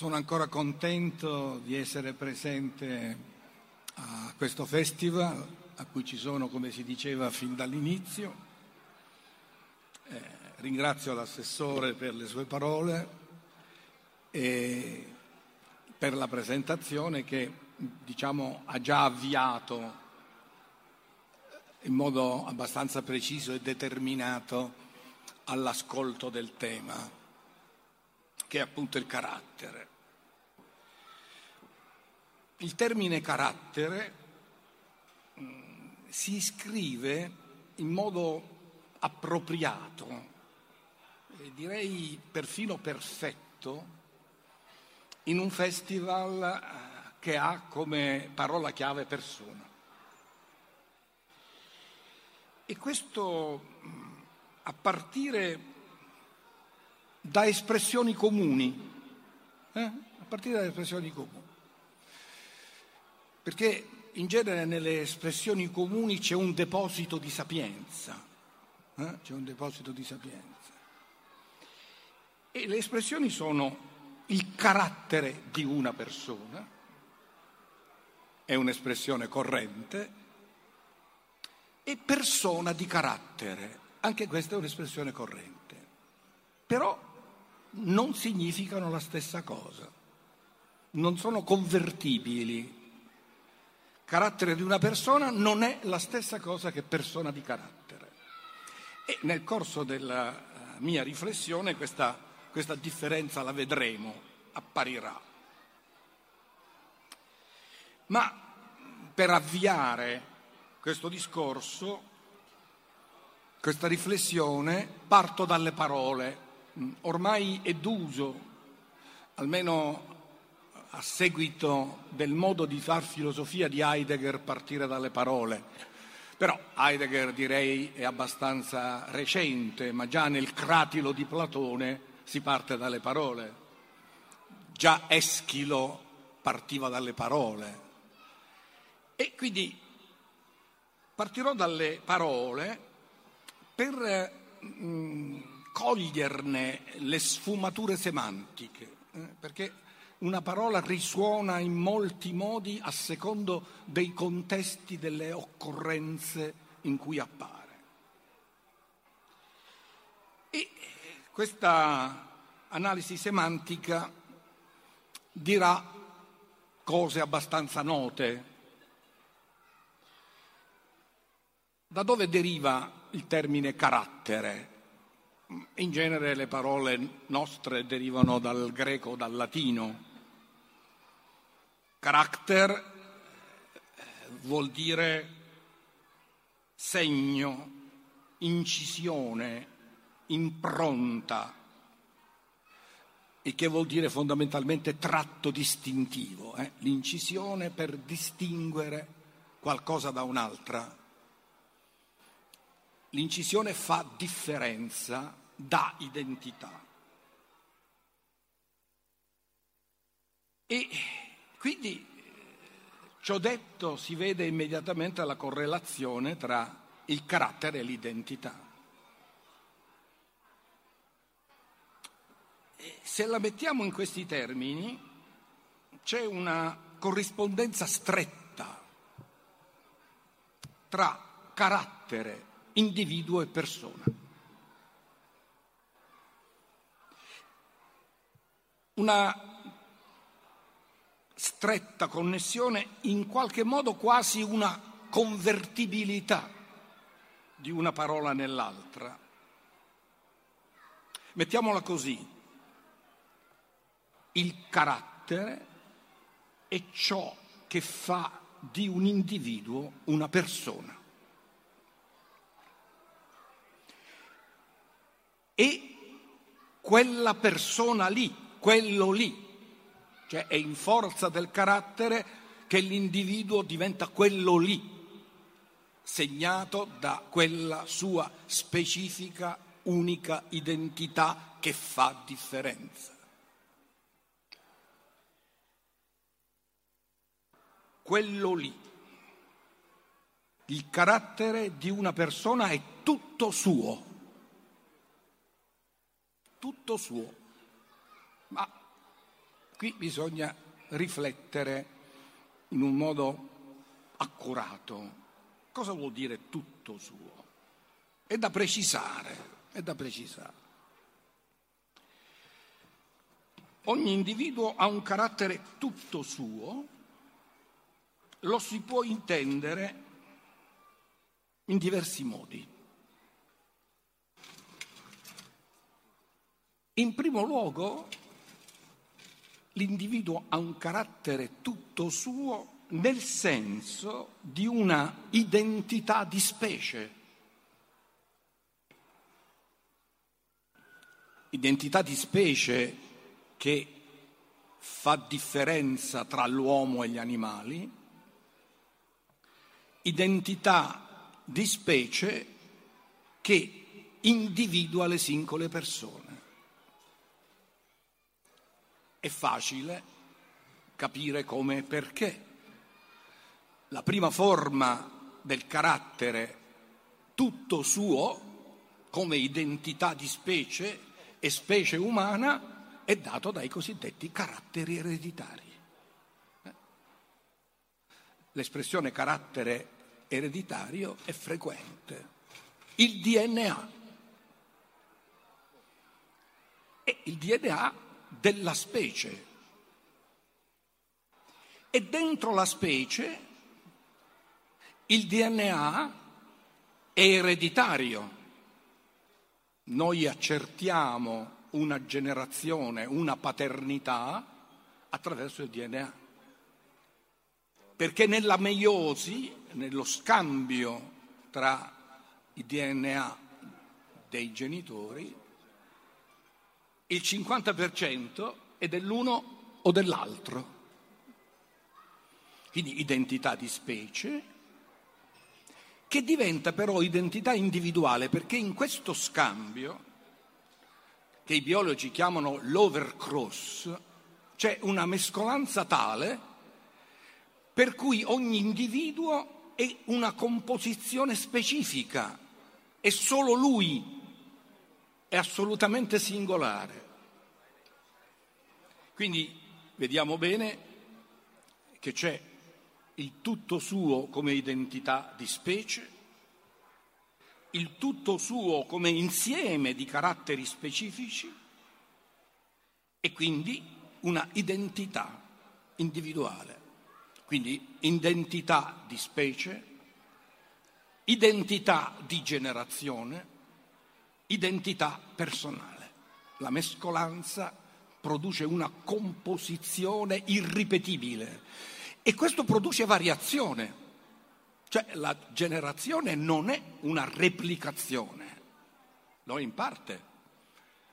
Sono ancora contento di essere presente a questo festival a cui ci sono, come si diceva, fin dall'inizio. Eh, ringrazio l'assessore per le sue parole e per la presentazione che diciamo, ha già avviato in modo abbastanza preciso e determinato all'ascolto del tema che è appunto il carattere. Il termine carattere mm, si iscrive in modo appropriato, direi perfino perfetto, in un festival eh, che ha come parola chiave persona. E questo mm, a partire da espressioni comuni, eh? a partire da espressioni comuni. Perché in genere nelle espressioni comuni c'è un deposito di sapienza, eh? c'è un deposito di sapienza. E le espressioni sono il carattere di una persona, è un'espressione corrente, e persona di carattere, anche questa è un'espressione corrente. Però non significano la stessa cosa, non sono convertibili. Carattere di una persona non è la stessa cosa che persona di carattere. E nel corso della eh, mia riflessione questa, questa differenza la vedremo, apparirà. Ma per avviare questo discorso, questa riflessione, parto dalle parole ormai è d'uso, almeno a seguito del modo di far filosofia di Heidegger partire dalle parole. Però Heidegger direi è abbastanza recente, ma già nel cratilo di Platone si parte dalle parole. Già Eschilo partiva dalle parole. E quindi partirò dalle parole per mm, coglierne le sfumature semantiche, eh, perché una parola risuona in molti modi a secondo dei contesti, delle occorrenze in cui appare. E questa analisi semantica dirà cose abbastanza note. Da dove deriva il termine carattere? In genere le parole nostre derivano dal greco o dal latino. Character eh, vuol dire segno, incisione, impronta, e che vuol dire fondamentalmente tratto distintivo, eh? l'incisione per distinguere qualcosa da un'altra. L'incisione fa differenza dà identità. E quindi, ciò detto, si vede immediatamente la correlazione tra il carattere e l'identità. se la mettiamo in questi termini, c'è una corrispondenza stretta tra carattere, individuo e persona. una stretta connessione, in qualche modo quasi una convertibilità di una parola nell'altra. Mettiamola così, il carattere è ciò che fa di un individuo una persona. E quella persona lì quello lì, cioè è in forza del carattere che l'individuo diventa quello lì, segnato da quella sua specifica, unica identità che fa differenza. Quello lì, il carattere di una persona è tutto suo, tutto suo. Ma qui bisogna riflettere in un modo accurato. Cosa vuol dire tutto suo? È da precisare, è da precisare. Ogni individuo ha un carattere tutto suo, lo si può intendere in diversi modi. In primo luogo, l'individuo ha un carattere tutto suo nel senso di una identità di specie. Identità di specie che fa differenza tra l'uomo e gli animali, identità di specie che individua le singole persone. È facile capire come e perché. La prima forma del carattere tutto suo, come identità di specie e specie umana, è dato dai cosiddetti caratteri ereditari. Eh? L'espressione carattere ereditario è frequente. Il DNA. E il DNA della specie. E dentro la specie il DNA è ereditario. Noi accertiamo una generazione, una paternità attraverso il DNA. Perché nella meiosi, nello scambio tra i DNA dei genitori, il 50% è dell'uno o dell'altro. Quindi identità di specie, che diventa però identità individuale perché in questo scambio, che i biologi chiamano l'overcross, c'è una mescolanza tale per cui ogni individuo è una composizione specifica e solo lui è assolutamente singolare. Quindi vediamo bene che c'è il tutto suo come identità di specie, il tutto suo come insieme di caratteri specifici e quindi una identità individuale. Quindi identità di specie, identità di generazione, identità personale. La mescolanza produce una composizione irripetibile e questo produce variazione, cioè la generazione non è una replicazione, lo è in parte,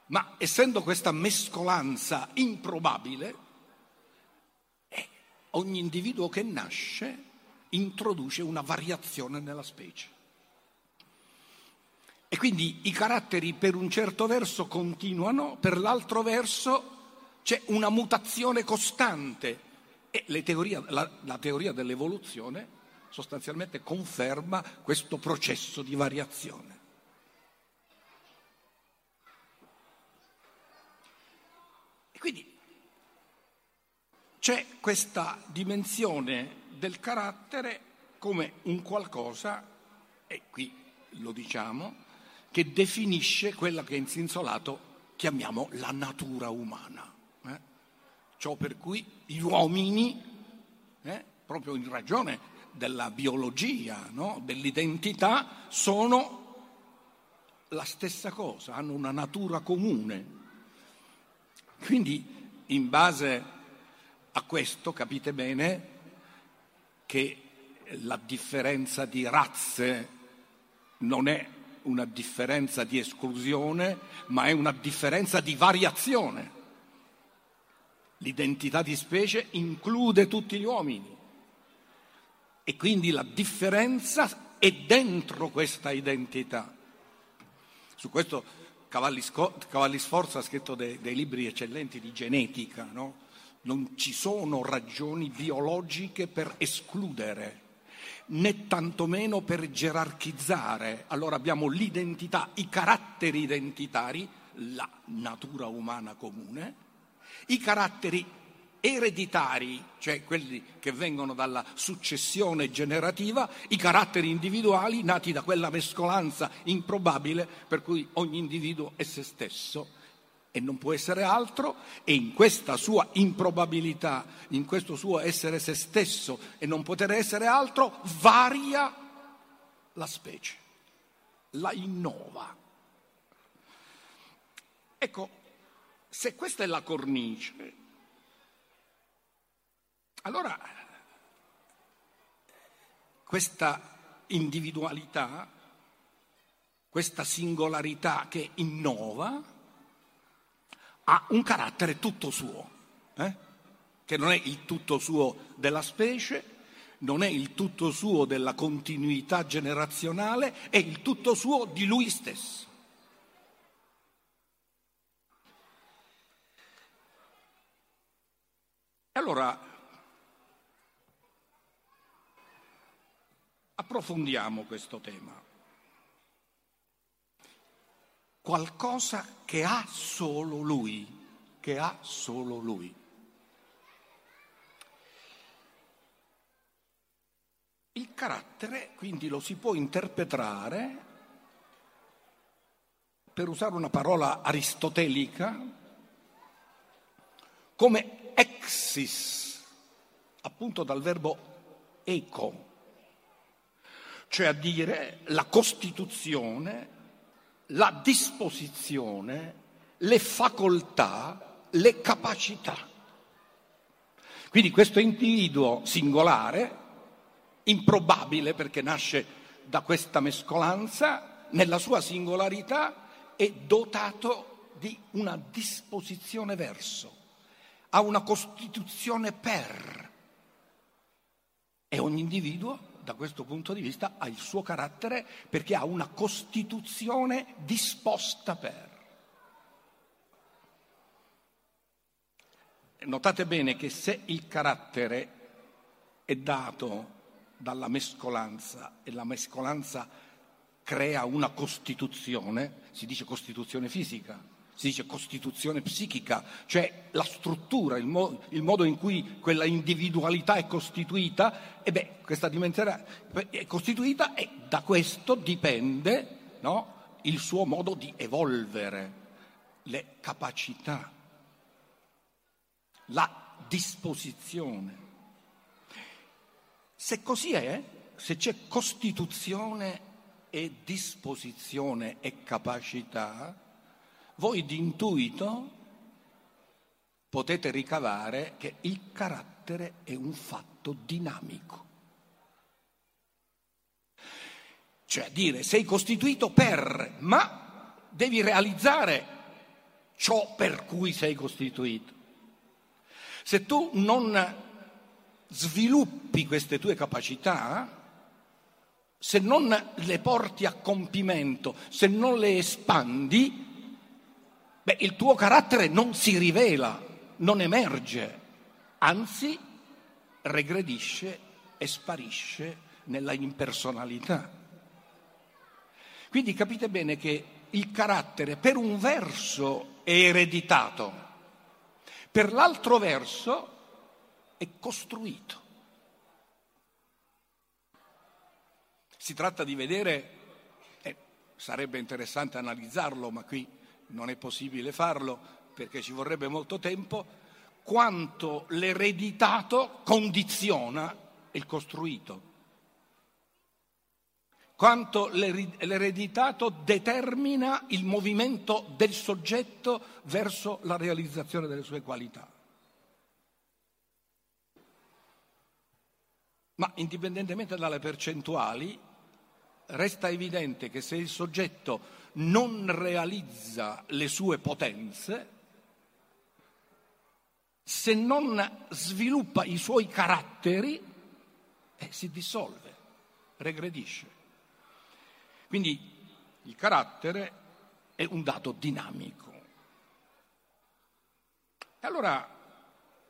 ma essendo questa mescolanza improbabile, eh, ogni individuo che nasce introduce una variazione nella specie. E quindi i caratteri per un certo verso continuano, per l'altro verso c'è una mutazione costante e teoria, la, la teoria dell'evoluzione sostanzialmente conferma questo processo di variazione. E quindi c'è questa dimensione del carattere come un qualcosa, e qui lo diciamo, che definisce quella che in Sinsolato chiamiamo la natura umana. Eh? Ciò per cui gli uomini, eh, proprio in ragione della biologia, no? dell'identità, sono la stessa cosa, hanno una natura comune. Quindi, in base a questo, capite bene che la differenza di razze non è una differenza di esclusione, ma è una differenza di variazione. L'identità di specie include tutti gli uomini e quindi la differenza è dentro questa identità. Su questo Cavalli, Sforza ha scritto dei, dei, libri eccellenti di genetica, no? Non ci sono ragioni biologiche per escludere né tantomeno per gerarchizzare. Allora abbiamo l'identità, i caratteri identitari, la natura umana comune, i caratteri ereditari, cioè quelli che vengono dalla successione generativa, i caratteri individuali nati da quella mescolanza improbabile per cui ogni individuo è se stesso e non può essere altro e in questa sua improbabilità, in questo suo essere se stesso e non poter essere altro, varia la specie, la innova. Ecco, se questa è la cornice, allora questa individualità, questa singolarità che innova, ha un carattere tutto suo, eh? che non è il tutto suo della specie, non è il tutto suo della continuità generazionale, è il tutto suo di lui stesso. E allora approfondiamo questo tema. Qualcosa che ha solo lui, che ha solo lui. Il carattere quindi lo si può interpretare, per usare una parola aristotelica, come exis, appunto dal verbo eco, cioè a dire la costituzione la disposizione, le facoltà, le capacità. Quindi questo individuo singolare, improbabile perché nasce da questa mescolanza, nella sua singolarità è dotato di una disposizione verso, ha una costituzione per. E ogni individuo da questo punto di vista ha il suo carattere perché ha una costituzione disposta per. Notate bene che se il carattere è dato dalla mescolanza e la mescolanza crea una costituzione, si dice costituzione fisica, si dice costituzione psichica, cioè la struttura, il, mo- il modo in cui quella individualità è costituita, e beh, questa dimensione è costituita e da questo dipende no, il suo modo di evolvere, le capacità, la disposizione. Se così è, se c'è costituzione e disposizione e capacità, voi di intuito potete ricavare che il carattere è un fatto dinamico. Cioè dire sei costituito per, ma devi realizzare ciò per cui sei costituito. Se tu non sviluppi queste tue capacità, se non le porti a compimento, se non le espandi, beh, il tuo carattere non si rivela, non emerge, anzi regredisce e sparisce nella impersonalità. Quindi capite bene che il carattere per un verso è ereditato, per l'altro verso è costruito. Si tratta di vedere, eh, sarebbe interessante analizzarlo, ma qui non è possibile farlo perché ci vorrebbe molto tempo, quanto l'ereditato condiziona il costruito, quanto l'ereditato determina il movimento del soggetto verso la realizzazione delle sue qualità. Ma indipendentemente dalle percentuali, resta evidente che se il soggetto non realizza le sue potenze, se non sviluppa i suoi caratteri, eh, si dissolve, regredisce. Quindi il carattere è un dato dinamico. E allora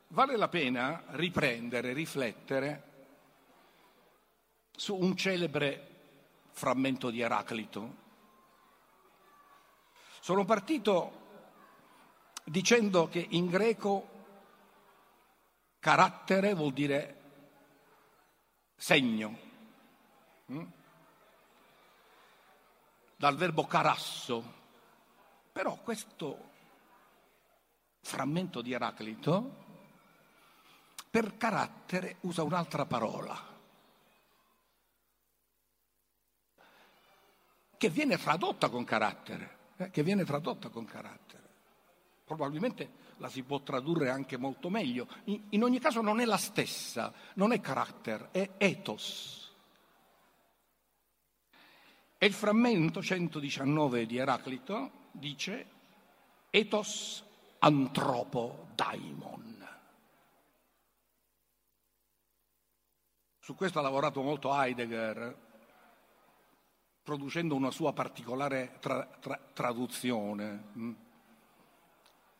vale la pena riprendere, riflettere su un celebre frammento di Eraclito sono partito dicendo che in greco carattere vuol dire segno. Mm? Dal verbo carasso. Però questo frammento di Eraclito per carattere usa un'altra parola, che viene tradotta con carattere, eh, che viene tradotta con carattere. Probabilmente la si può tradurre anche molto meglio. In, in ogni caso non è la stessa, non è carattere, è ethos. E il frammento 119 di Eraclito dice ethos antropo daimon. Su questo ha lavorato molto Heidegger, producendo una sua particolare tra, tra, traduzione. Mm.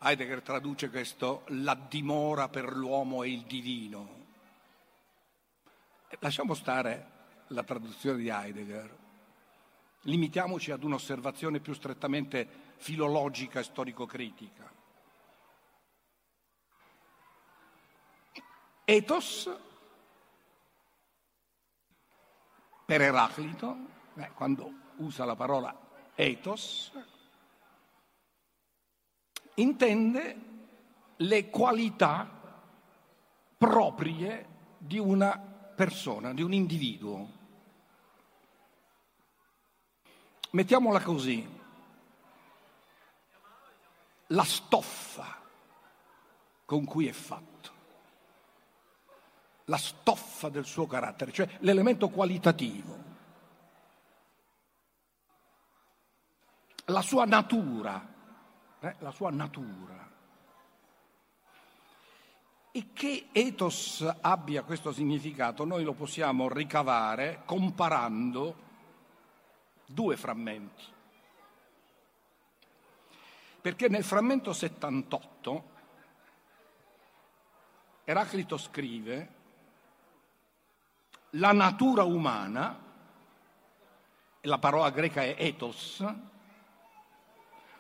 Heidegger traduce questo la dimora per l'uomo e il divino. Lasciamo stare la traduzione di Heidegger, limitiamoci ad un'osservazione più strettamente filologica e storico-critica. Ethos, per Eraclito, eh, quando usa la parola ethos, intende le qualità proprie di una persona, di un individuo. Mettiamola così, la stoffa con cui è fatto, la stoffa del suo carattere, cioè l'elemento qualitativo, la sua natura eh, la sua natura. E che ethos abbia questo significato noi lo possiamo ricavare comparando due frammenti. Perché nel frammento 78 Eraclito scrive la natura umana, la parola greca è ethos,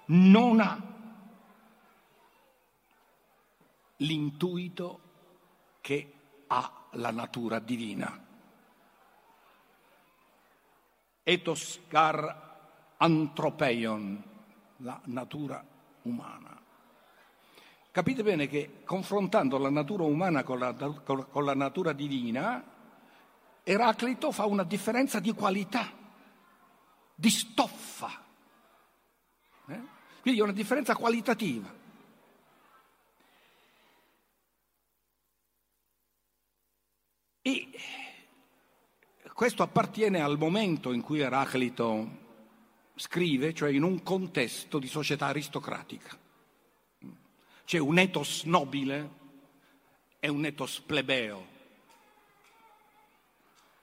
non ha l'intuito che ha la natura divina. Ethos car antropeion, la natura umana. Capite bene che confrontando la natura umana con la, con la natura divina, Eraclito fa una differenza di qualità, di stoffa. Quindi è una differenza qualitativa. E questo appartiene al momento in cui Eraclito scrive, cioè in un contesto di società aristocratica. C'è un ethos nobile e un ethos plebeo.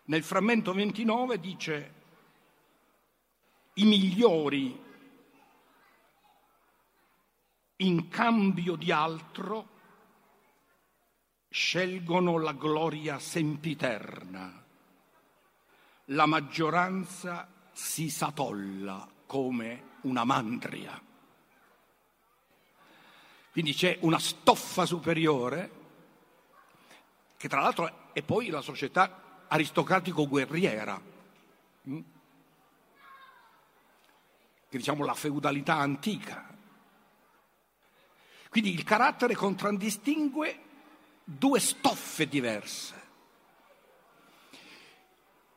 Nel frammento 29 dice i migliori in cambio di altro scelgono la gloria sempiterna. La maggioranza si satolla come una mandria. Quindi c'è una stoffa superiore, che tra l'altro è poi la società aristocratico-guerriera, mm? che diciamo la feudalità antica, quindi il carattere contraddistingue due stoffe diverse.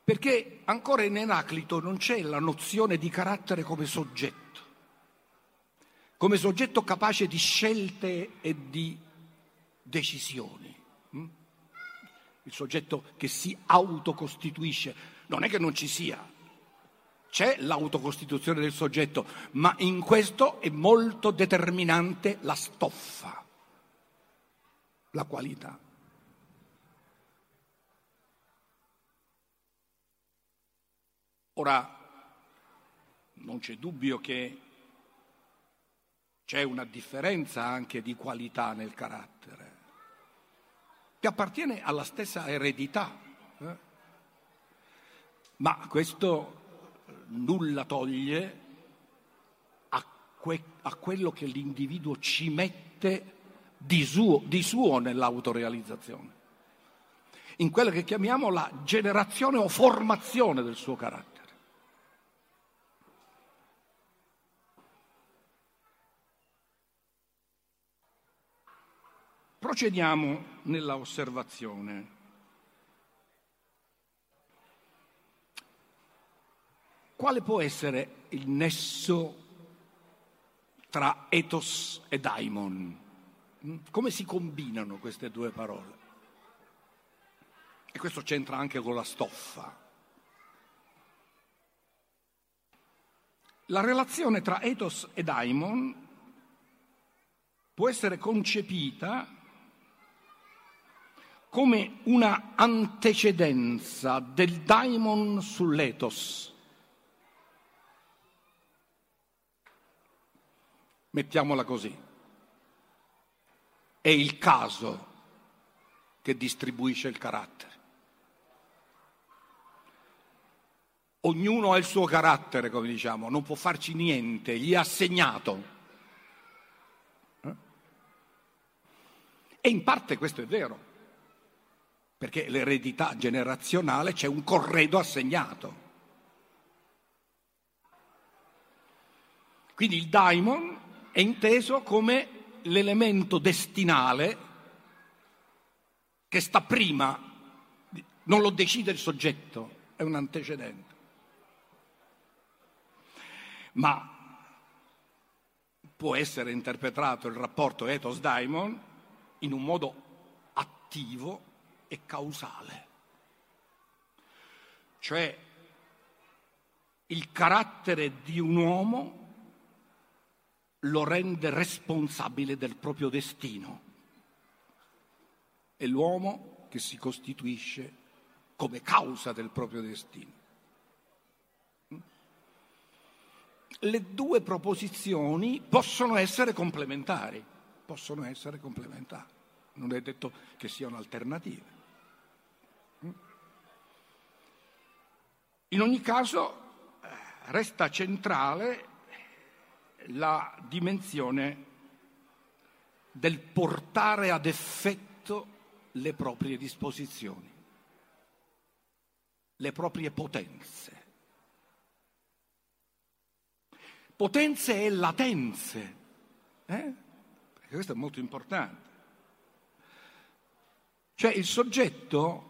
Perché ancora in Eraclito non c'è la nozione di carattere come soggetto, come soggetto capace di scelte e di decisioni. Hm? Il soggetto che si autocostituisce. Non è che non ci sia, c'è l'autocostituzione del soggetto, ma in questo è molto determinante la stoffa, la qualità. Ora, non c'è dubbio che c'è una differenza anche di qualità nel carattere, che appartiene alla stessa eredità. Eh? Ma questo nulla toglie a, que- a quello che l'individuo ci mette di suo, di suo nell'autorealizzazione, in quella che chiamiamo la generazione o formazione del suo carattere. Procediamo nella osservazione. Quale può essere il nesso tra ethos e daimon? Come si combinano queste due parole? E questo c'entra anche con la stoffa. La relazione tra ethos e daimon può essere concepita come una antecedenza del daimon sull'ethos. Mettiamola così. È il caso che distribuisce il carattere. Ognuno ha il suo carattere, come diciamo, non può farci niente, gli è assegnato. Eh? E in parte questo è vero perché l'eredità generazionale c'è un corredo assegnato. Quindi il daimon è inteso come l'elemento destinale che sta prima, non lo decide il soggetto, è un antecedente. Ma può essere interpretato il rapporto ethos-daimon in un modo attivo e causale. Cioè il carattere di un uomo lo rende responsabile del proprio destino. È l'uomo che si costituisce come causa del proprio destino. Le due proposizioni possono essere complementari, possono essere complementari, non è detto che siano alternative. In ogni caso eh, resta centrale la dimensione del portare ad effetto le proprie disposizioni, le proprie potenze. Potenze e latenze, eh? perché questo è molto importante. Cioè il soggetto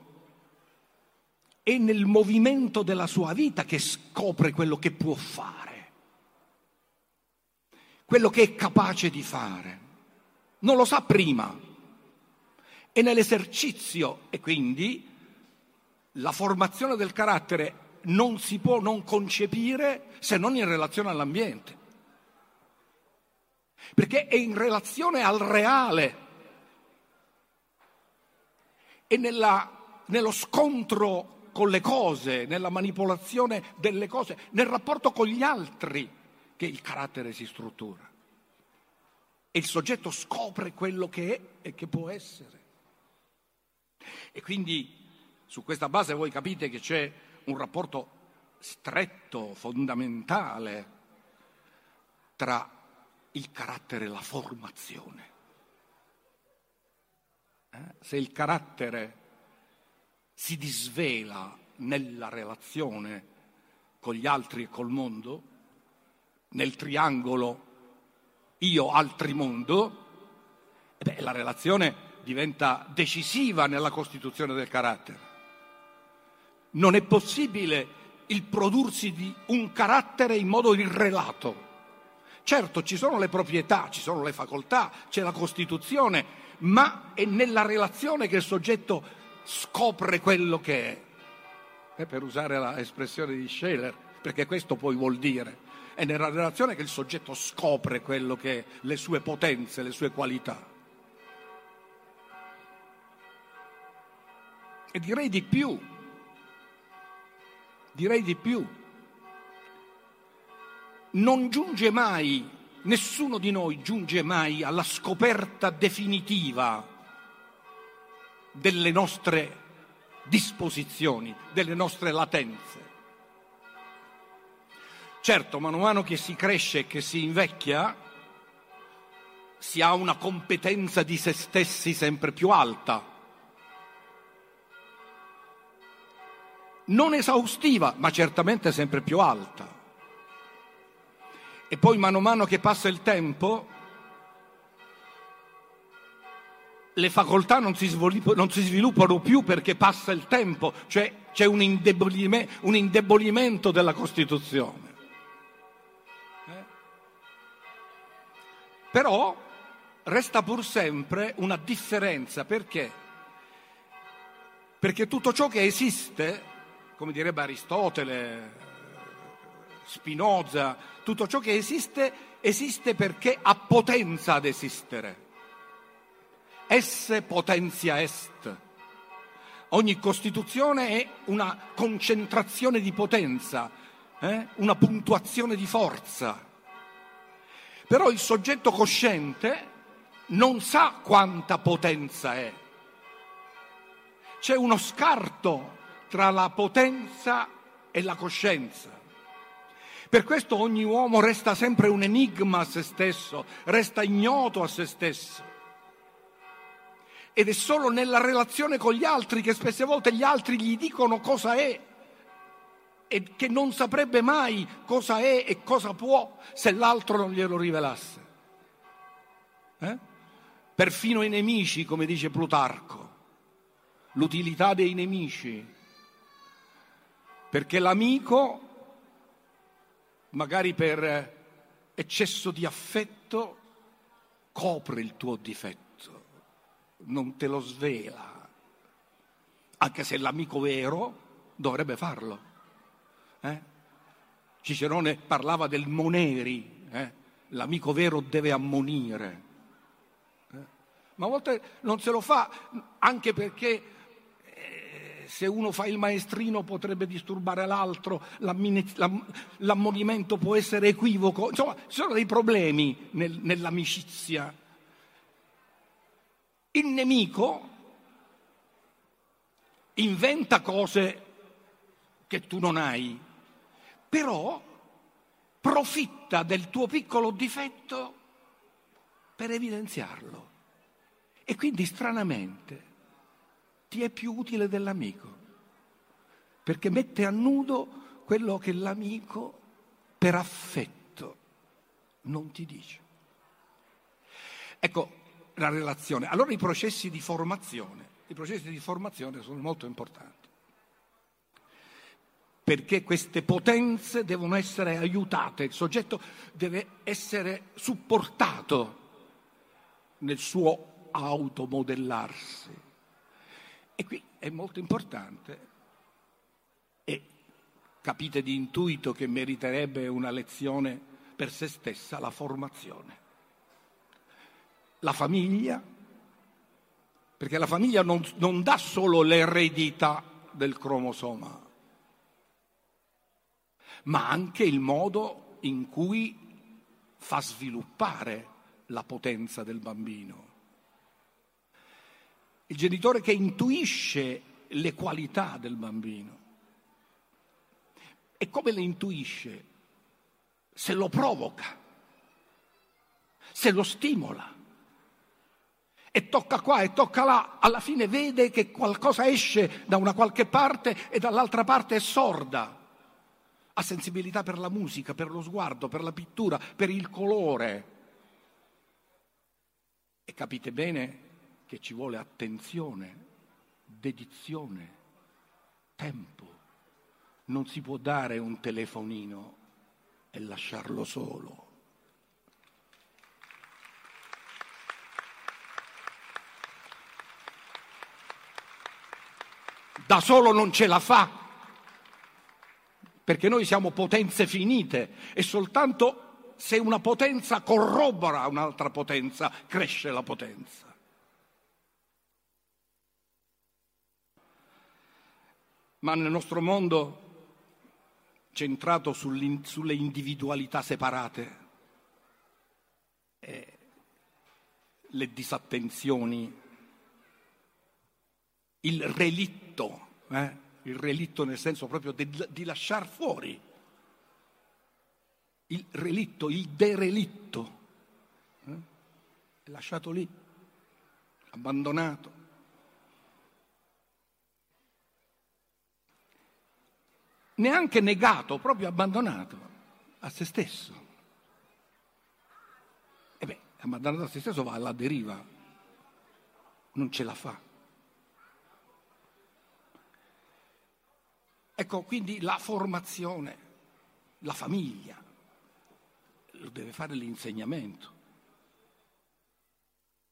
è nel movimento della sua vita che scopre quello che può fare, quello che è capace di fare. Non lo sa prima. È nell'esercizio e quindi la formazione del carattere non si può non concepire se non in relazione all'ambiente. Perché è in relazione al reale, è nella, nello scontro con le cose, nella manipolazione delle cose, nel rapporto con gli altri che il carattere si struttura. E il soggetto scopre quello che è e che può essere. E quindi su questa base voi capite che c'è un rapporto stretto, fondamentale tra il carattere e la formazione. Eh? Se il carattere si disvela nella relazione con gli altri e col mondo, nel triangolo io altri mondo, beh, la relazione diventa decisiva nella costituzione del carattere. Non è possibile il prodursi di un carattere in modo irrelato. Certo, ci sono le proprietà, ci sono le facoltà, c'è la Costituzione, ma è nella relazione che il soggetto scopre quello che è. E per usare l'espressione di Scheller, perché questo poi vuol dire. È nella relazione che il soggetto scopre quello che le sue potenze, le sue qualità. E direi di più, direi di più. Non giunge mai, nessuno di noi giunge mai alla scoperta definitiva delle nostre disposizioni, delle nostre latenze. Certo, man mano che si cresce e che si invecchia, si ha una competenza di se stessi sempre più alta. Non esaustiva, ma certamente sempre più alta. E poi mano a mano che passa il tempo, le facoltà non si, non si, sviluppano più perché passa il tempo, cioè c'è un, indebolimento, un indebolimento della Costituzione. Però resta pur sempre una differenza, perché? Perché tutto ciò che esiste, come direbbe Aristotele, Spinoza, tutto ciò che esiste, esiste perché ha potenza ad esistere esse potentia est. Ogni Costituzione è una concentrazione di potenza, eh? una puntuazione di forza. Però il soggetto cosciente non sa quanta potenza è. C'è uno scarto tra la potenza e la coscienza. Per questo ogni uomo resta sempre un enigma a se stesso, resta ignoto a se stesso ed è solo nella relazione con gli altri che spesse volte gli altri gli dicono cosa è e che non saprebbe mai cosa è e cosa può se l'altro non glielo rivelasse. Eh? Perfino i nemici, come dice Plutarco, l'utilità dei nemici, perché l'amico, magari per eccesso di affetto, copre il tuo difetto non te lo svela, anche se l'amico vero dovrebbe farlo. Eh? Cicerone parlava del moneri, eh? l'amico vero deve ammonire, eh? ma a volte non se lo fa anche perché eh, se uno fa il maestrino potrebbe disturbare l'altro, l'ammonimento può essere equivoco, insomma ci sono dei problemi nel, nell'amicizia il nemico inventa cose che tu non hai, però profitta del tuo piccolo difetto per evidenziarlo. E quindi stranamente ti è più utile dell'amico, perché mette a nudo quello che l'amico per affetto non ti dice. Ecco, la relazione. Allora i processi di formazione, i processi di formazione sono molto importanti, perché queste potenze devono essere aiutate, il soggetto deve essere supportato nel suo automodellarsi. E qui è molto importante e capite di intuito che meriterebbe una lezione per se stessa la formazione la famiglia, perché la famiglia non, non dà solo l'eredità del cromosoma, ma anche il modo in cui fa sviluppare la potenza del bambino. Il genitore che intuisce le qualità del bambino. E come le intuisce? Se lo provoca, se lo stimola e tocca qua e tocca là, alla fine vede che qualcosa esce da una qualche parte e dall'altra parte è sorda. Ha sensibilità per la musica, per lo sguardo, per la pittura, per il colore. E capite bene che ci vuole attenzione, dedizione, tempo. Non si può dare un telefonino e lasciarlo solo. da solo non ce la fa, perché noi siamo potenze finite e soltanto se una potenza corrobora un'altra potenza cresce la potenza. Ma nel nostro mondo centrato sulle individualità separate, eh, le disattenzioni, il relitto, eh? Il relitto nel senso proprio di, di lasciar fuori, il relitto, il derelitto. Eh? lasciato lì, abbandonato. Neanche negato, proprio abbandonato a se stesso. E beh, abbandonato a se stesso va alla deriva, non ce la fa. Ecco, quindi la formazione, la famiglia, lo deve fare l'insegnamento.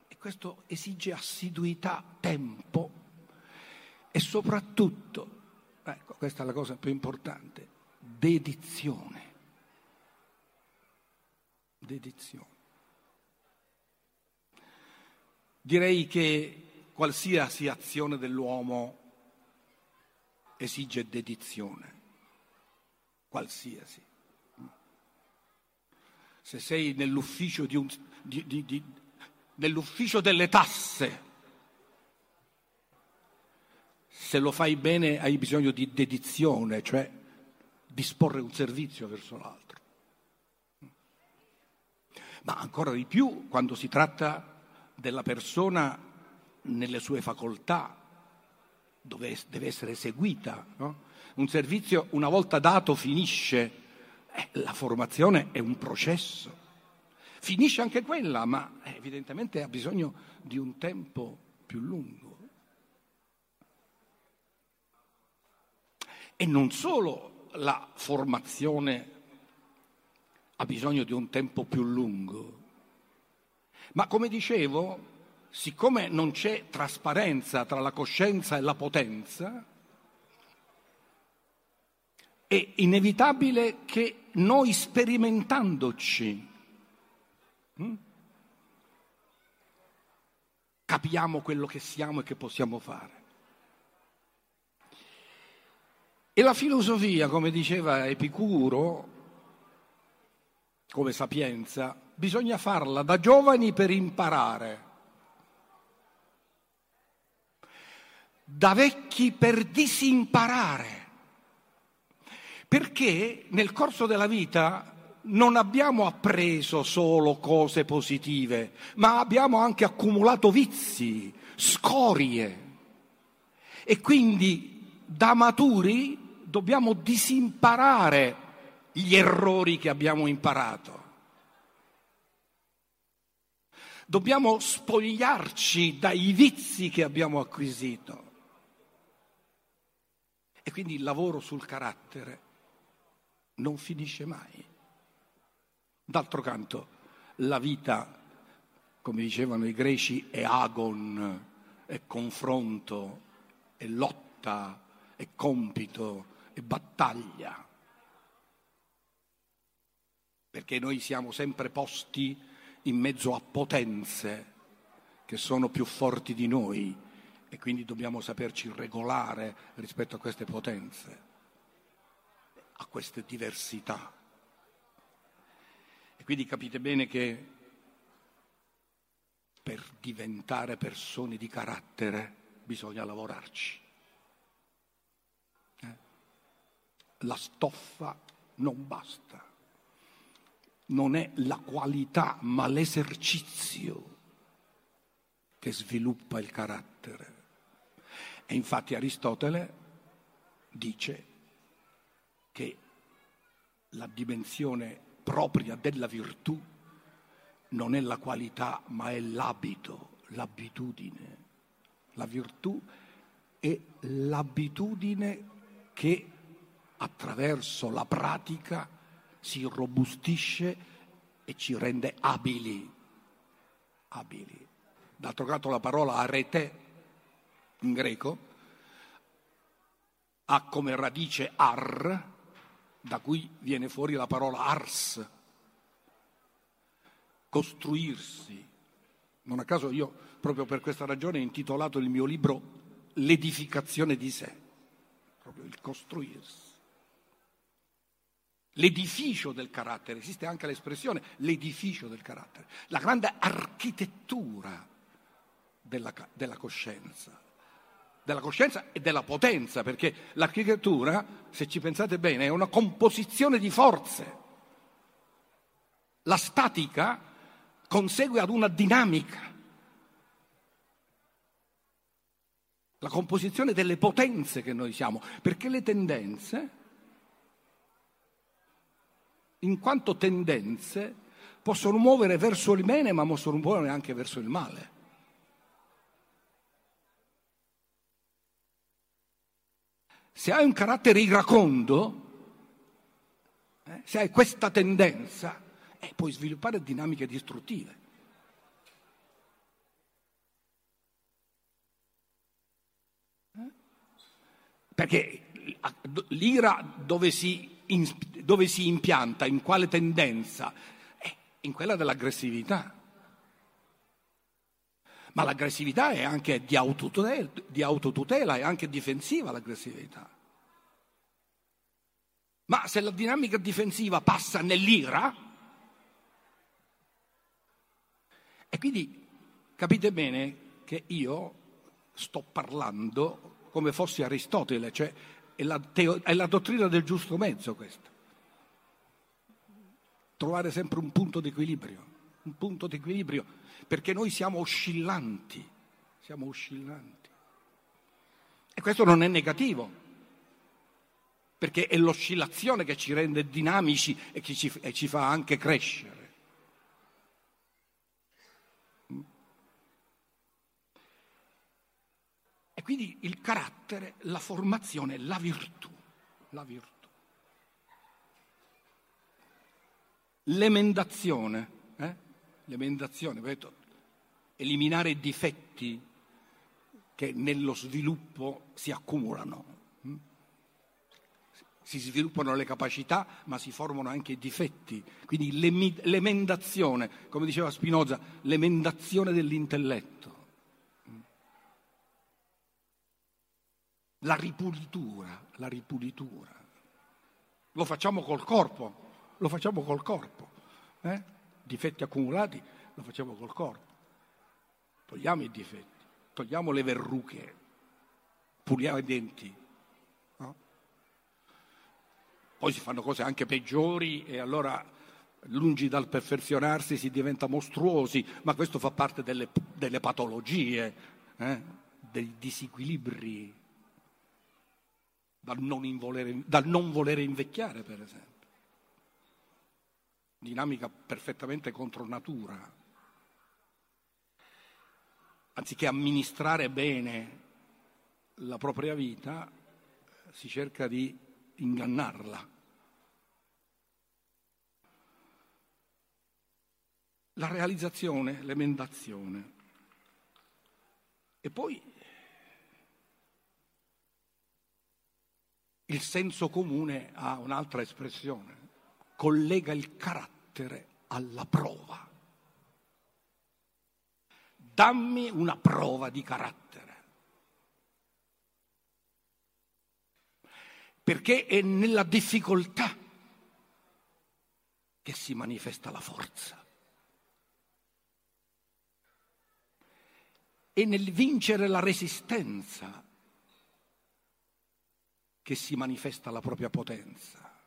E questo esige assiduità, tempo e soprattutto, ecco, questa è la cosa più importante, dedizione. Dedizione. Direi che qualsiasi azione dell'uomo esige dedizione, qualsiasi. Se sei nell'ufficio, di un, di, di, nell'ufficio delle tasse, se lo fai bene hai bisogno di dedizione, cioè disporre un servizio verso l'altro. Ma ancora di più quando si tratta della persona nelle sue facoltà, dove deve essere eseguita. No? Un servizio una volta dato finisce, eh, la formazione è un processo. Finisce anche quella, ma eh, evidentemente ha bisogno di un tempo più lungo. E non solo la formazione ha bisogno di un tempo più lungo, ma come dicevo, siccome non c'è trasparenza tra la coscienza e la potenza, è inevitabile che noi sperimentandoci hm, capiamo quello che siamo e che possiamo fare. E la filosofia, come diceva Epicuro, come sapienza, bisogna farla da giovani per imparare da vecchi per disimparare, perché nel corso della vita non abbiamo appreso solo cose positive, ma abbiamo anche accumulato vizi, scorie. E quindi da maturi dobbiamo disimparare gli errori che abbiamo imparato. Dobbiamo spogliarci dai vizi che abbiamo acquisito. E quindi il lavoro sul carattere non finisce mai. D'altro canto, la vita, come dicevano i greci, è agon, è confronto, è lotta, è compito, è battaglia. Perché noi siamo sempre posti in mezzo a potenze che sono più forti di noi e quindi dobbiamo saperci regolare rispetto a queste potenze, a queste diversità. E quindi capite bene che per diventare persone di carattere bisogna lavorarci. Eh? La stoffa non basta, non è la qualità ma l'esercizio che sviluppa il carattere. E infatti Aristotele dice che la dimensione propria della virtù non è la qualità, ma è l'abito, l'abitudine. La virtù è l'abitudine che attraverso la pratica si robustisce e ci rende abili. abili. D'altro canto la parola arete in greco, ha come radice ar, da cui viene fuori la parola ars, costruirsi. Non a caso io, proprio per questa ragione, ho intitolato il mio libro L'edificazione di sé, proprio il costruirsi. L'edificio del carattere, esiste anche l'espressione l'edificio del carattere, la grande architettura della, della coscienza della coscienza e della potenza, perché l'architettura, se ci pensate bene, è una composizione di forze. La statica consegue ad una dinamica. La composizione delle potenze che noi siamo, perché le tendenze, in quanto tendenze, possono muovere verso il bene, ma possono muovere anche verso il male. Se hai un carattere iracondo, eh, se hai questa tendenza, eh, puoi sviluppare dinamiche distruttive. Eh? Perché l'ira dove si, dove si, impianta, in quale tendenza? Eh, in quella dell'aggressività. Ma l'aggressività è anche di autotutela, di autotutela, è anche difensiva l'aggressività. Ma se la dinamica difensiva passa nell'ira, e quindi capite bene che io sto parlando come fossi Aristotele, cioè è la, teo- è la dottrina del giusto mezzo questa. Trovare sempre un punto di equilibrio, un punto di equilibrio, perché noi siamo oscillanti, siamo oscillanti. E questo non è negativo, perché è l'oscillazione che ci rende dinamici e che ci, e ci fa anche crescere. E quindi il carattere, la formazione, la virtù, la virtù. L'emendazione, eh? l'emendazione, detto, eliminare difetti che nello sviluppo si accumulano si sviluppano le capacità, ma si formano anche i difetti. Quindi l'emendazione, come diceva Spinoza, l'emendazione dell'intelletto. La ripulitura, la ripulitura. Lo facciamo col corpo, lo facciamo col corpo. Eh? Difetti accumulati lo facciamo col corpo. Togliamo i difetti, togliamo le verruche, puliamo i denti, poi si fanno cose anche peggiori e allora lungi dal perfezionarsi si diventa mostruosi, ma questo fa parte delle, delle patologie, eh? dei disequilibri, dal non, involere, dal non volere invecchiare per esempio. Dinamica perfettamente contro natura. Anziché amministrare bene la propria vita, si cerca di ingannarla. La realizzazione, l'emendazione. E poi il senso comune ha un'altra espressione, collega il carattere alla prova. Dammi una prova di carattere. perché è nella difficoltà che si manifesta la forza. È nel vincere la resistenza che si manifesta la propria potenza.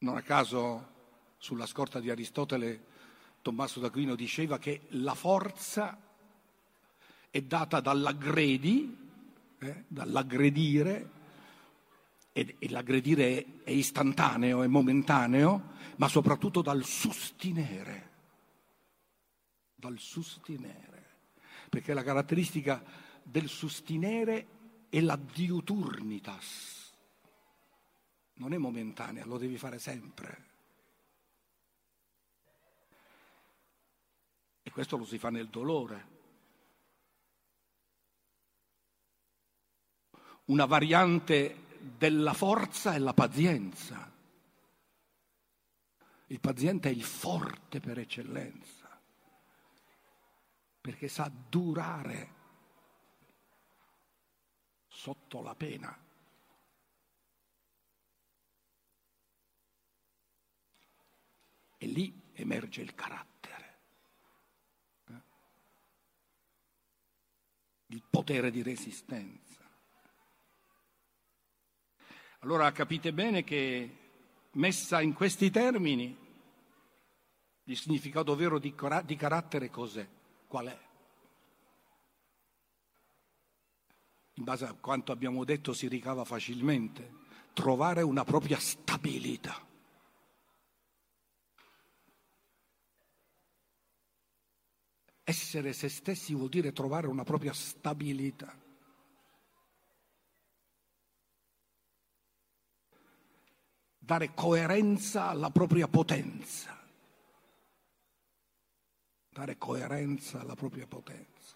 Non a caso sulla scorta di Aristotele Tommaso d'Aquino diceva che la forza è data dall'aggredi eh, dall'aggredire, e, e l'aggredire è, è istantaneo, è momentaneo, ma soprattutto dal sustinere, dal sustinere, perché la caratteristica del sustinere è la diuturnitas, non è momentanea, lo devi fare sempre. Questo lo si fa nel dolore. una variante della forza è la pazienza. Il paziente è il forte per eccellenza, perché sa durare sotto la pena. E lì emerge il carattere, eh? Il potere di resistenza. Allora capite bene che messa in questi termini Il significato vero di, di carattere cos'è? Qual è? In base a quanto abbiamo detto si ricava facilmente. Trovare una propria stabilità. Essere se stessi vuol dire trovare una propria stabilità. Dare coerenza alla propria potenza dare coerenza alla propria potenza.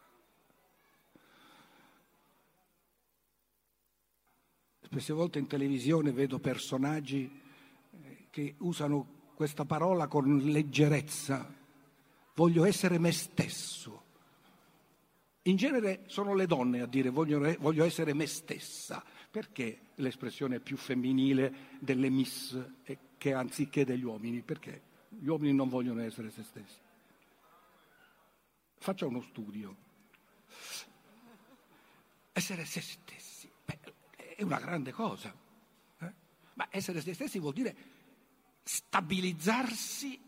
Spesse volte in televisione vedo personaggi eh, che usano questa parola con leggerezza. Voglio essere me stesso. In genere sono le donne a dire voglio, voglio essere me stessa, perché l'espressione più femminile delle miss che anziché degli uomini? Perché gli uomini non vogliono essere se stessi faccia uno studio. Essere se stessi beh, è una grande cosa, eh? ma essere se stessi vuol dire stabilizzarsi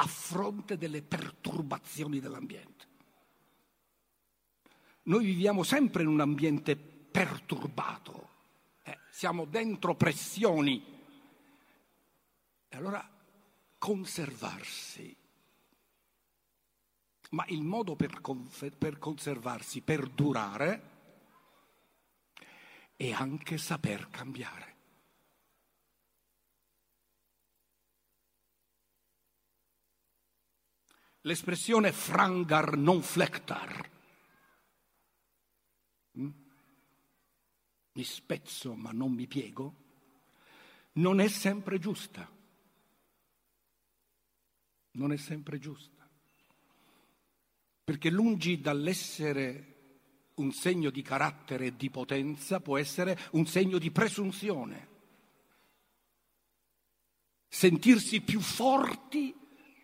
a fronte delle perturbazioni dell'ambiente. Noi viviamo sempre in un ambiente perturbato, eh? siamo dentro pressioni. E allora conservarsi ma il modo per, confer- per conservarsi, per durare, è anche saper cambiare. L'espressione frangar non flectar. Mm? Mi spezzo ma non mi piego, non è sempre giusta. Non è sempre giusta perché lungi dall'essere un segno di carattere e di potenza può essere un segno di presunzione. Sentirsi più forti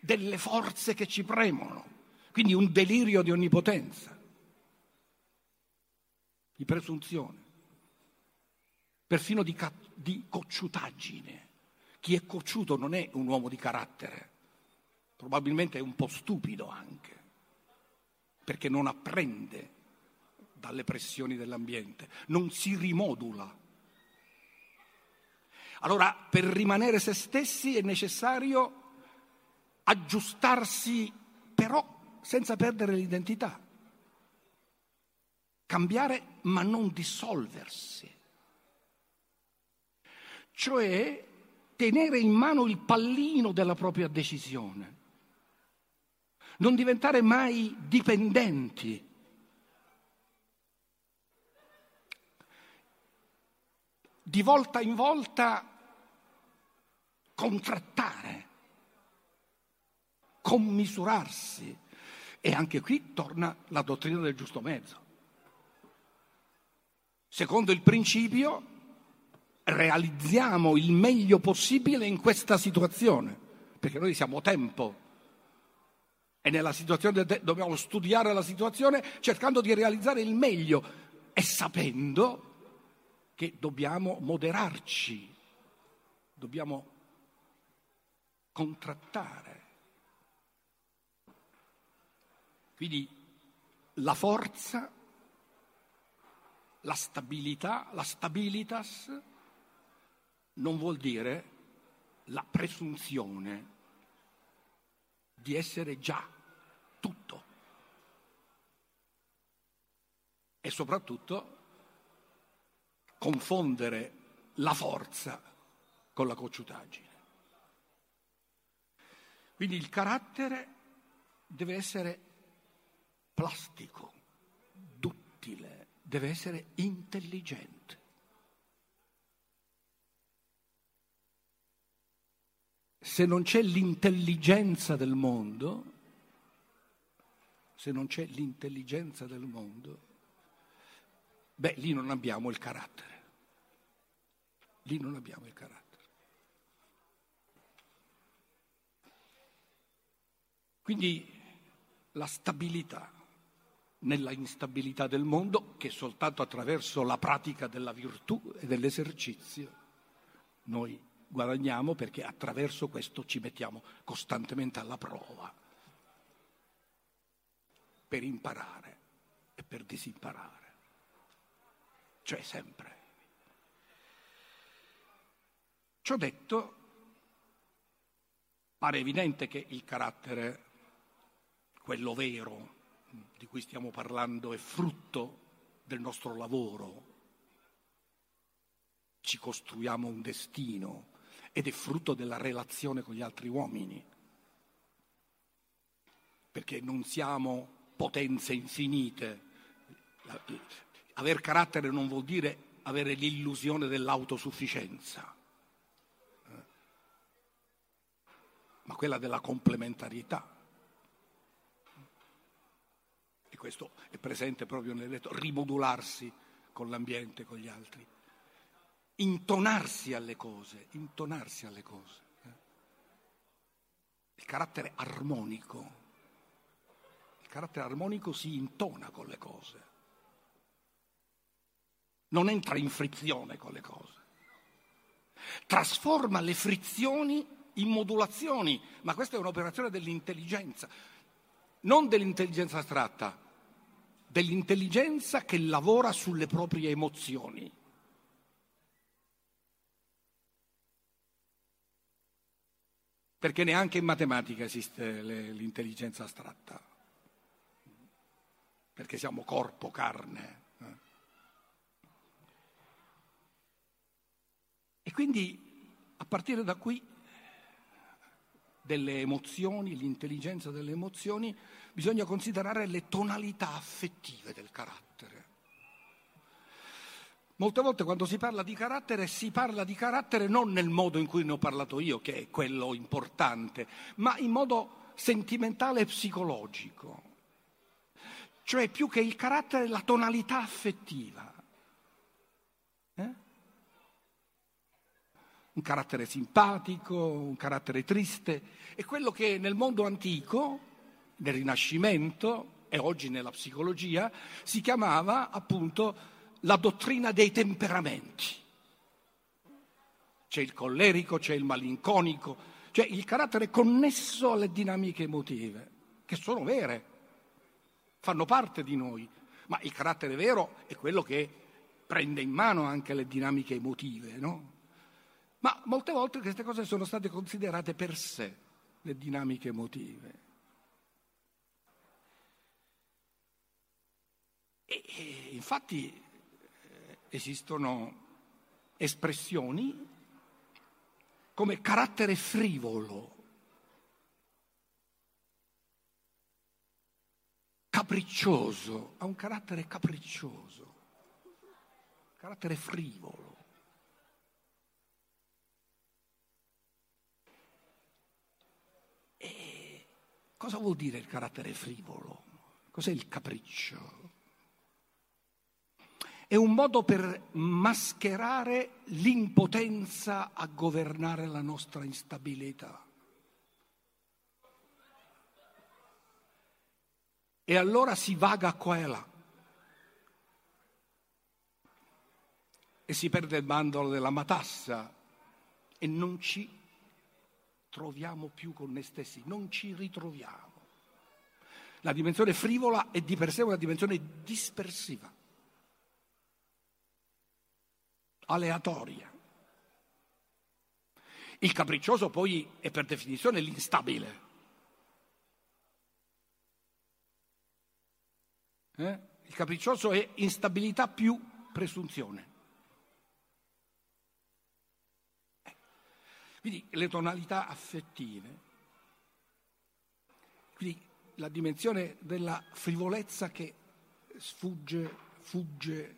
delle forze che ci premono, quindi un delirio di onnipotenza, di presunzione, perfino di, ca- di cocciutaggine. Chi è cocciuto non è un uomo di carattere, probabilmente è un po' stupido anche perché non apprende dalle pressioni dell'ambiente, non si rimodula. Allora, per rimanere se stessi è necessario aggiustarsi, però senza perdere l'identità. Cambiare ma non dissolversi. Cioè tenere in mano il pallino della propria decisione non diventare mai dipendenti. Di volta in volta contrattare, commisurarsi. E anche qui torna la dottrina del giusto mezzo. Secondo il principio, realizziamo il meglio possibile in questa situazione, perché noi siamo tempo e nella situazione dobbiamo studiare la situazione cercando di realizzare il meglio e sapendo che dobbiamo moderarci, dobbiamo contrattare. Quindi la forza, la stabilità, la stabilitas non vuol dire la presunzione di essere già tutto. E soprattutto confondere la forza con la cocciutaggine. Quindi il carattere deve essere plastico, duttile, deve essere intelligente. Se non c'è l'intelligenza del mondo, se non c'è l'intelligenza del mondo, beh, lì non abbiamo il carattere. Lì non abbiamo il carattere. Quindi la stabilità nella instabilità del mondo, che soltanto attraverso la pratica della virtù e dell'esercizio noi guadagniamo perché attraverso questo ci mettiamo costantemente alla prova per imparare e per disimparare, cioè sempre. Ciò detto, pare evidente che il carattere, quello vero di cui stiamo parlando, è frutto del nostro lavoro. Ci costruiamo un destino ed è frutto della relazione con gli altri uomini, perché non siamo potenze infinite. Aver carattere non vuol dire avere l'illusione dell'autosufficienza, eh, ma quella della complementarietà. E questo è presente proprio nel detto, rimodularsi con l'ambiente, con gli altri, intonarsi alle cose, intonarsi alle cose. Eh. Il carattere armonico carattere armonico si intona con le cose, non entra in frizione con le cose, trasforma le frizioni in modulazioni, ma questa è un'operazione dell'intelligenza, non dell'intelligenza astratta, dell'intelligenza che lavora sulle proprie emozioni. Perché neanche in matematica esiste l'intelligenza astratta perché siamo corpo, carne. Eh. E quindi a partire da qui delle emozioni, l'intelligenza delle emozioni, bisogna considerare le tonalità affettive del carattere. Molte volte quando si parla di carattere si parla di carattere non nel modo in cui ne ho parlato io, che è quello importante, ma in modo sentimentale e psicologico cioè più che il carattere, la tonalità affettiva. Eh? Un carattere simpatico, un carattere triste, è quello che nel mondo antico, nel Rinascimento e oggi nella psicologia, si chiamava appunto la dottrina dei temperamenti. C'è il collerico, c'è il malinconico, cioè il carattere connesso alle dinamiche emotive, che sono vere fanno parte di noi, ma il carattere vero è quello che prende in mano anche le dinamiche emotive, no? Ma molte volte queste cose sono state considerate per sé, le dinamiche emotive. E, e infatti eh, esistono espressioni come carattere frivolo, capriccioso, ha un carattere capriccioso, carattere frivolo. E cosa vuol dire il carattere frivolo? Cos'è il capriccio? È un modo per mascherare l'impotenza a governare la nostra instabilità. E allora si vaga qua e là. E si perde il bandolo della matassa e non ci troviamo più con noi stessi, non ci ritroviamo. La dimensione frivola è di per sé una dimensione dispersiva, aleatoria. Il capriccioso poi è per definizione l'instabile. Eh? Il capriccioso è instabilità più presunzione. Quindi le tonalità affettive, quindi la dimensione della frivolezza che sfugge, fugge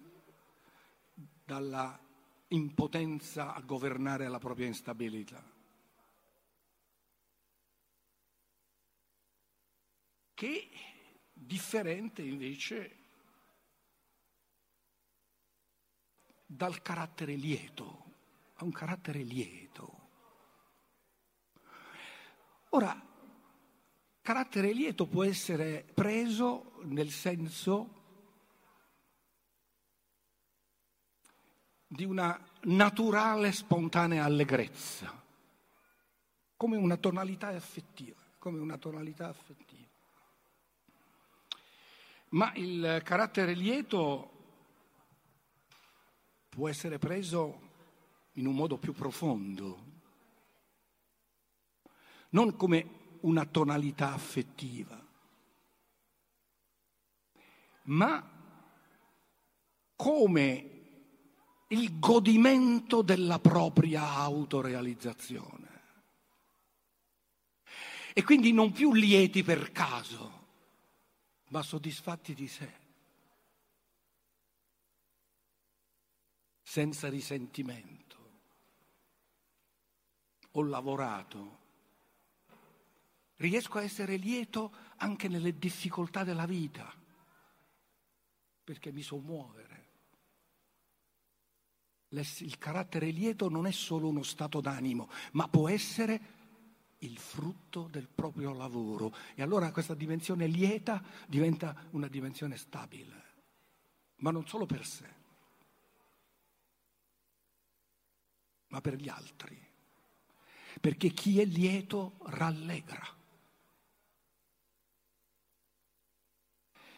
dalla impotenza a governare la propria instabilità. Che differente invece dal carattere lieto, ha un carattere lieto. Ora, carattere lieto può essere preso nel senso di una naturale, spontanea allegrezza, come una tonalità affettiva, come una tonalità affettiva. Ma il carattere lieto può essere preso in un modo più profondo, non come una tonalità affettiva, ma come il godimento della propria autorealizzazione. E quindi non più lieti per caso, ma soddisfatti di sé, senza risentimento. Ho lavorato, riesco a essere lieto anche nelle difficoltà della vita, perché mi so muovere. Il carattere lieto non è solo uno stato d'animo, ma può essere il frutto del proprio lavoro. E allora questa dimensione lieta diventa una dimensione stabile, ma non solo per sé, ma per gli altri. Perché chi è lieto rallegra.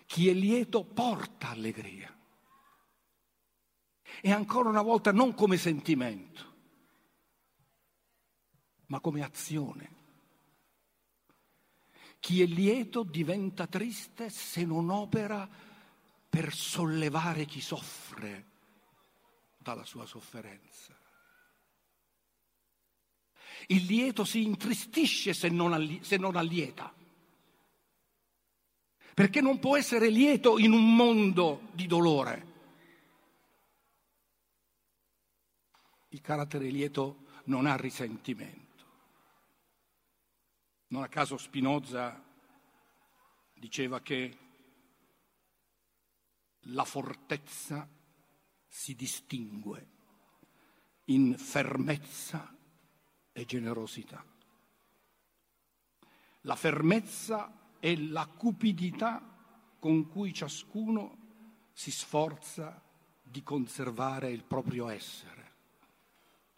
Chi è lieto porta allegria e ancora una volta non come sentimento, ma come azione. Chi è lieto diventa triste se non opera per sollevare chi soffre dalla sua sofferenza. Il lieto si intristisce se non, allieta, perché non può essere lieto in un mondo di dolore. il carattere lieto non ha risentimento. Non a caso Spinoza diceva che la fortezza si distingue in fermezza e generosità. La fermezza è la cupidità con cui ciascuno si sforza di conservare il proprio essere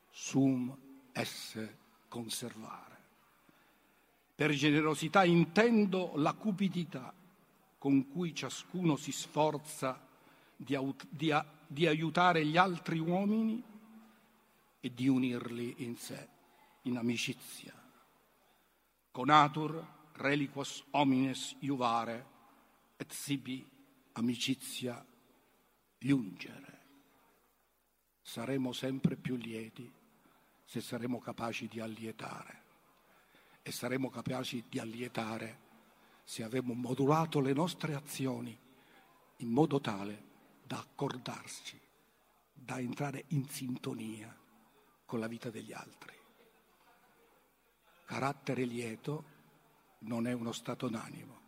sum esse conservare. Per generosità intendo la cupidità con cui ciascuno si sforza di, di, di aiutare gli altri uomini e di unirli in sé, in amicizia. Conatur reliquos homines iuvare et sibi amicizia giungere. Saremo sempre più lieti se saremo capaci di allietare. E saremo capaci di allietare se avremo modulato le nostre azioni in modo tale da accordarsi, da entrare in sintonia con la vita degli altri. Carattere lieto non è uno stato d'animo,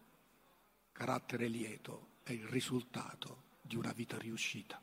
carattere lieto è il risultato di una vita riuscita.